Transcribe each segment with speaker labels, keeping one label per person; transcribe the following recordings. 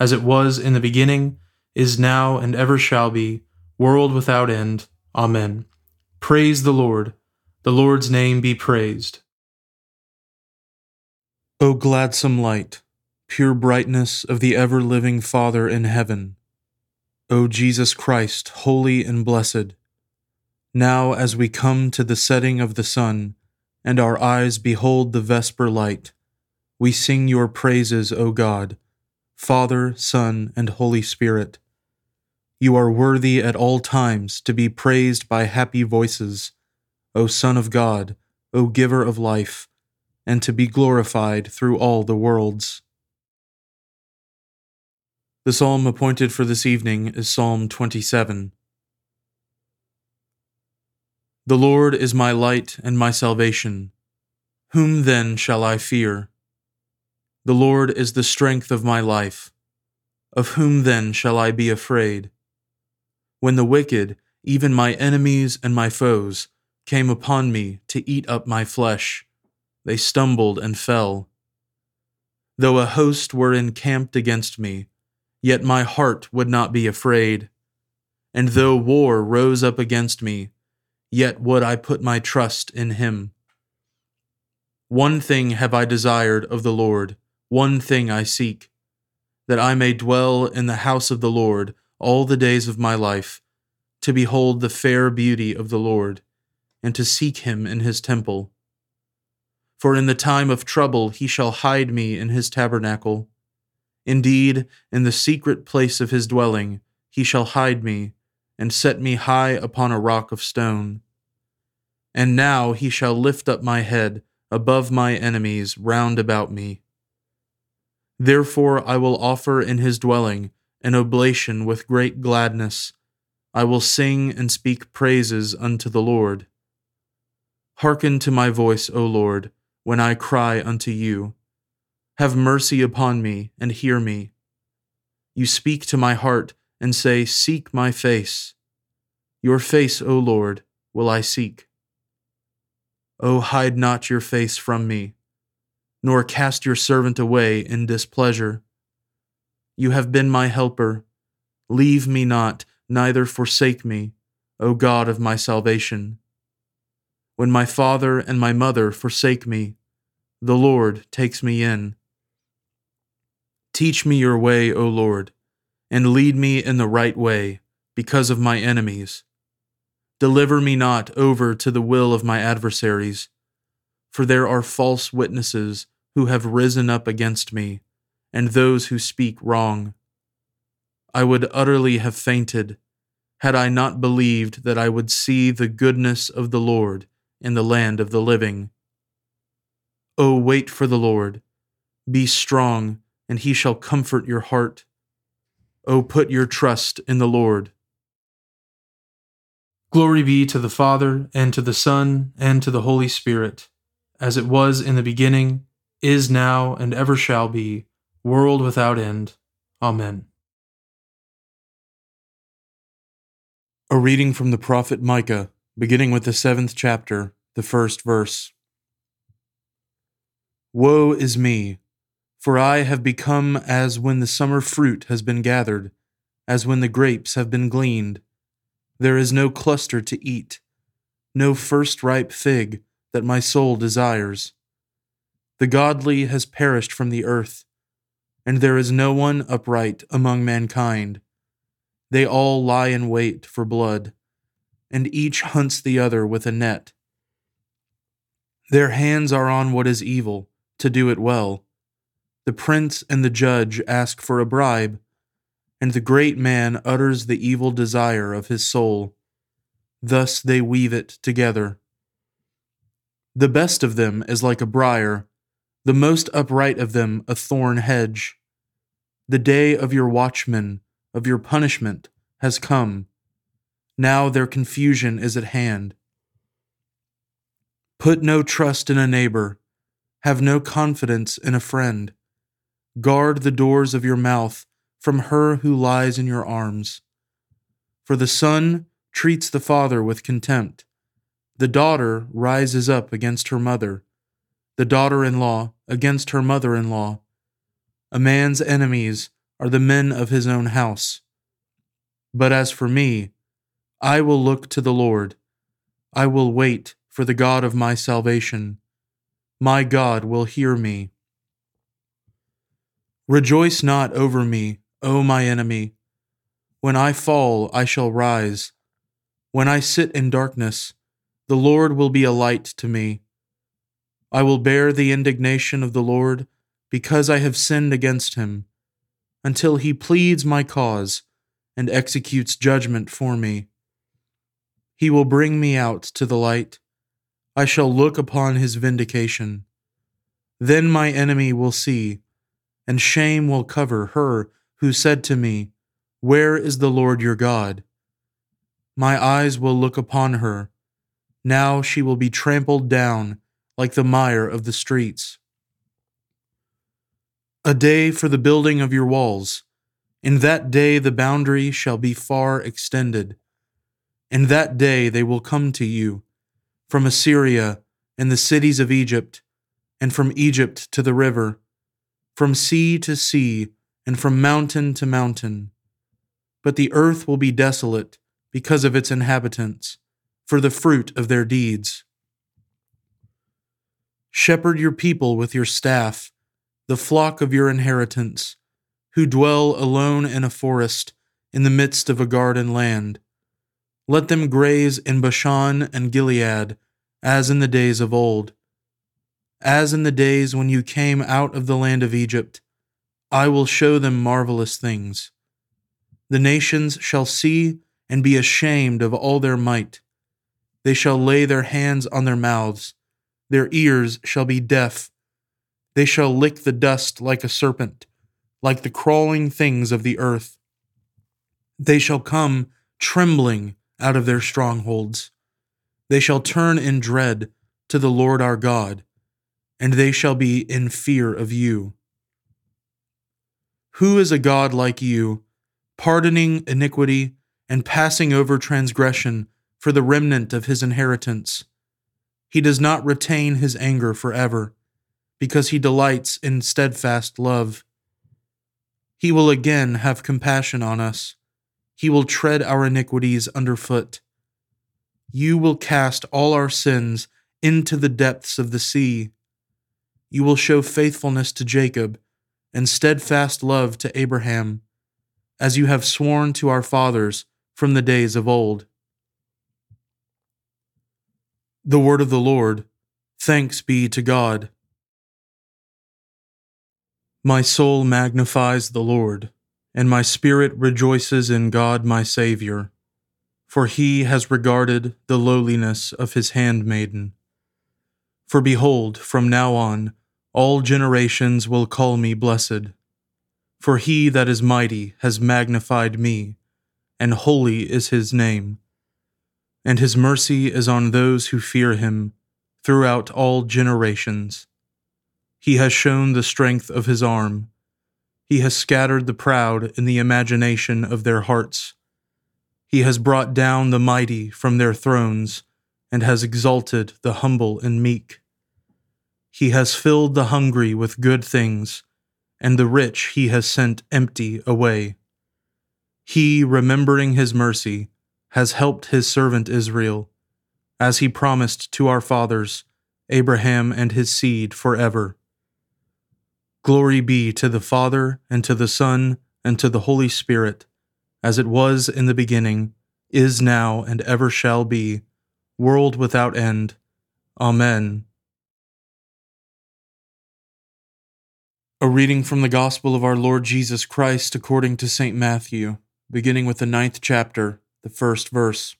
Speaker 1: as it was in the beginning, is now, and ever shall be, world without end. Amen. Praise the Lord. The Lord's name be praised. O gladsome light, pure brightness of the ever living Father in heaven, O Jesus Christ, holy and blessed, now as we come to the setting of the sun, and our eyes behold the vesper light, we sing your praises, O God Father, Son, and Holy Spirit. You are worthy at all times to be praised by happy voices, O Son of God, O Giver of life, and to be glorified through all the worlds. The psalm appointed for this evening is Psalm 27. The Lord is my light and my salvation. Whom then shall I fear? The Lord is the strength of my life. Of whom then shall I be afraid? When the wicked, even my enemies and my foes, came upon me to eat up my flesh, they stumbled and fell. Though a host were encamped against me, yet my heart would not be afraid. And though war rose up against me, yet would I put my trust in him. One thing have I desired of the Lord one thing I seek, that I may dwell in the house of the Lord all the days of my life, to behold the fair beauty of the Lord, and to seek him in his temple. For in the time of trouble he shall hide me in his tabernacle. Indeed, in the secret place of his dwelling he shall hide me, and set me high upon a rock of stone. And now he shall lift up my head above my enemies round about me. Therefore I will offer in his dwelling an oblation with great gladness. I will sing and speak praises unto the Lord. Hearken to my voice, O Lord, when I cry unto you. Have mercy upon me and hear me. You speak to my heart and say, Seek my face. Your face, O Lord, will I seek. O hide not your face from me nor cast your servant away in displeasure. You have been my helper. Leave me not, neither forsake me, O God of my salvation. When my father and my mother forsake me, the Lord takes me in. Teach me your way, O Lord, and lead me in the right way, because of my enemies. Deliver me not over to the will of my adversaries for there are false witnesses who have risen up against me, and those who speak wrong. I would utterly have fainted had I not believed that I would see the goodness of the Lord in the land of the living. O wait for the Lord. Be strong, and he shall comfort your heart. O put your trust in the Lord. Glory be to the Father, and to the Son, and to the Holy Spirit, as it was in the beginning, is now, and ever shall be, world without end. Amen. A reading from the prophet Micah, beginning with the seventh chapter, the first verse. Woe is me, for I have become as when the summer fruit has been gathered, as when the grapes have been gleaned. There is no cluster to eat, no first ripe fig that my soul desires. The godly has perished from the earth, and there is no one upright among mankind. They all lie in wait for blood, and each hunts the other with a net. Their hands are on what is evil, to do it well. The prince and the judge ask for a bribe, and the great man utters the evil desire of his soul. Thus they weave it together. The best of them is like a briar, the most upright of them a thorn hedge. The day of your watchmen of your punishment has come. Now their confusion is at hand. Put no trust in a neighbor, have no confidence in a friend. Guard the doors of your mouth from her who lies in your arms. For the son treats the father with contempt. The daughter rises up against her mother, the daughter in law against her mother in law. A man's enemies are the men of his own house. But as for me, I will look to the Lord. I will wait for the God of my salvation. My God will hear me. Rejoice not over me, O my enemy. When I fall, I shall rise. When I sit in darkness, the Lord will be a light to me. I will bear the indignation of the Lord because I have sinned against him until he pleads my cause and executes judgment for me. He will bring me out to the light. I shall look upon his vindication. Then my enemy will see, and shame will cover her who said to me, Where is the Lord your God? My eyes will look upon her. Now she will be trampled down like the mire of the streets. A day for the building of your walls. In that day the boundary shall be far extended. In that day they will come to you from Assyria and the cities of Egypt, and from Egypt to the river, from sea to sea, and from mountain to mountain. But the earth will be desolate because of its inhabitants, for the fruit of their deeds. Shepherd your people with your staff the flock of your inheritance, who dwell alone in a forest in the midst of a garden land. Let them graze in Bashan and Gilead, as in the days of old. As in the days when you came out of the land of Egypt, I will show them marvelous things. The nations shall see and be ashamed of all their might. They shall lay their hands on their mouths, their ears shall be deaf they shall lick the dust like a serpent, like the crawling things of the earth. They shall come trembling out of their strongholds. They shall turn in dread to the Lord our God, and they shall be in fear of you. Who is a God like you, pardoning iniquity and passing over transgression for the remnant of his inheritance? He does not retain his anger forever because he delights in steadfast love. He will again have compassion on us. He will tread our iniquities underfoot. You will cast all our sins into the depths of the sea. You will show faithfulness to Jacob and steadfast love to Abraham, as you have sworn to our fathers from the days of old. The word of the Lord. Thanks be to God. My soul magnifies the Lord, and my spirit rejoices in God my Saviour, for he has regarded the lowliness of his handmaiden. For behold, from now on, all generations will call me blessed. For he that is mighty has magnified me, and holy is his name. And his mercy is on those who fear him throughout all generations. He has shown the strength of his arm. He has scattered the proud in the imagination of their hearts. He has brought down the mighty from their thrones and has exalted the humble and meek. He has filled the hungry with good things, and the rich he has sent empty away. He, remembering his mercy, has helped his servant Israel, as he promised to our fathers, Abraham and his seed forever. Glory be to the Father, and to the Son, and to the Holy Spirit, as it was in the beginning, is now, and ever shall be, world without end. Amen. A reading from the Gospel of our Lord Jesus Christ according to St. Matthew, beginning with the ninth chapter, the first verse.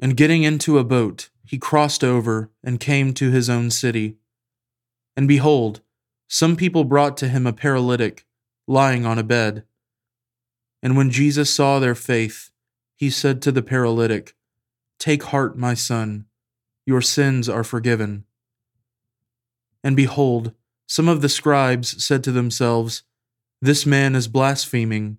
Speaker 1: And getting into a boat, he crossed over and came to his own city. And behold, some people brought to him a paralytic, lying on a bed. And when Jesus saw their faith, he said to the paralytic, Take heart, my son, your sins are forgiven. And behold, some of the scribes said to themselves, This man is blaspheming.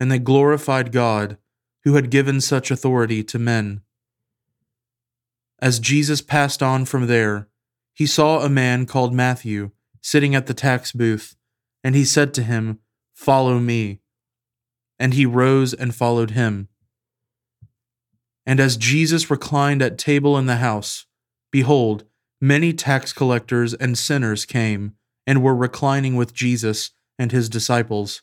Speaker 1: and they glorified God, who had given such authority to men. As Jesus passed on from there, he saw a man called Matthew sitting at the tax booth, and he said to him, Follow me. And he rose and followed him. And as Jesus reclined at table in the house, behold, many tax collectors and sinners came and were reclining with Jesus and his disciples.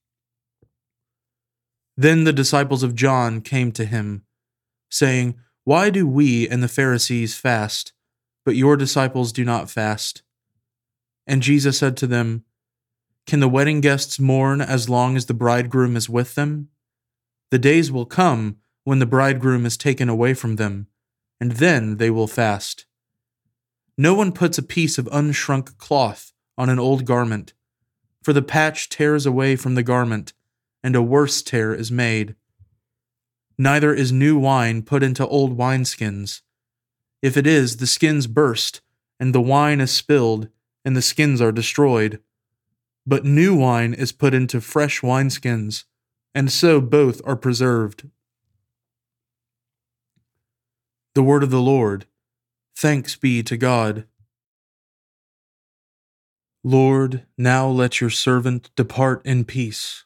Speaker 1: Then the disciples of John came to him, saying, Why do we and the Pharisees fast, but your disciples do not fast? And Jesus said to them, Can the wedding guests mourn as long as the bridegroom is with them? The days will come when the bridegroom is taken away from them, and then they will fast. No one puts a piece of unshrunk cloth on an old garment, for the patch tears away from the garment, and a worse tear is made. Neither is new wine put into old wineskins. If it is, the skins burst, and the wine is spilled and the skins are destroyed. But new wine is put into fresh wineskins, and so both are preserved. The word of the Lord. Thanks be to God. Lord, now let your servant depart in peace,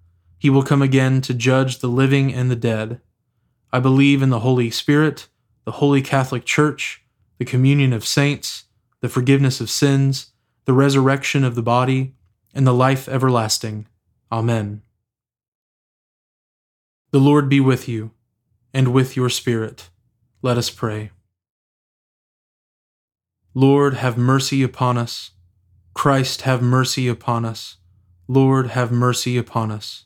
Speaker 1: He will come again to judge the living and the dead. I believe in the Holy Spirit, the Holy Catholic Church, the communion of saints, the forgiveness of sins, the resurrection of the body, and the life everlasting. Amen. The Lord be with you, and with your spirit. Let us pray. Lord, have mercy upon us. Christ, have mercy upon us. Lord, have mercy upon us.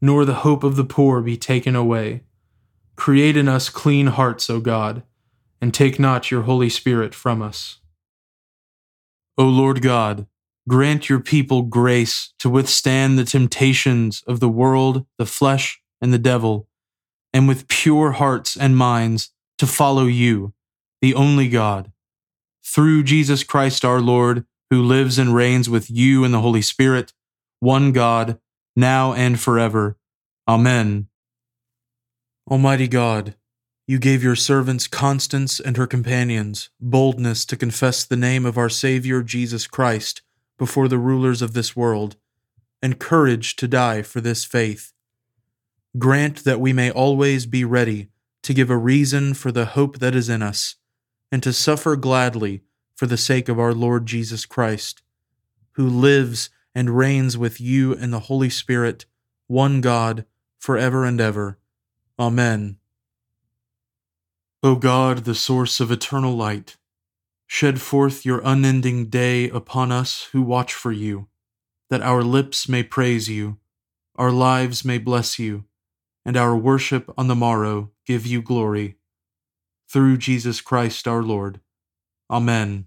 Speaker 1: nor the hope of the poor be taken away. Create in us clean hearts, O God, and take not your Holy Spirit from us. O Lord God, grant your people grace to withstand the temptations of the world, the flesh, and the devil, and with pure hearts and minds to follow you, the only God through Jesus Christ our Lord, who lives and reigns with you in the Holy Spirit, one God, now and forever. Amen. Almighty God, you gave your servants Constance and her companions boldness to confess the name of our Savior Jesus Christ before the rulers of this world, and courage to die for this faith. Grant that we may always be ready to give a reason for the hope that is in us and to suffer gladly for the sake of our Lord Jesus Christ, who lives and reigns with you and the Holy Spirit, one God, for ever and ever. Amen. O God, the source of eternal light, shed forth your unending day upon us who watch for you, that our lips may praise you, our lives may bless you, and our worship on the morrow give you glory through Jesus Christ our Lord. Amen.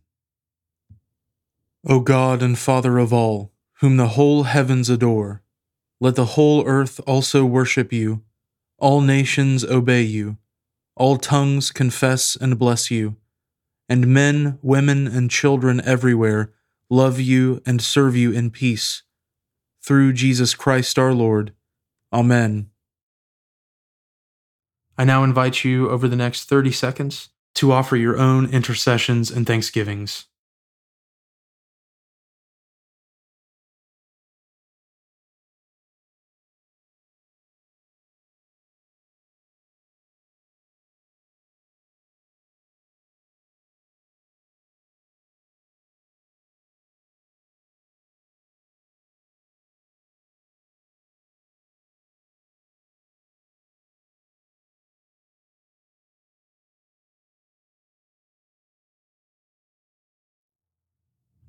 Speaker 1: O God and Father of all, whom the whole heavens adore, let the whole earth also worship you, all nations obey you, all tongues confess and bless you, and men, women, and children everywhere love you and serve you in peace. Through Jesus Christ our Lord. Amen. I now invite you over the next 30 seconds to offer your own intercessions and thanksgivings.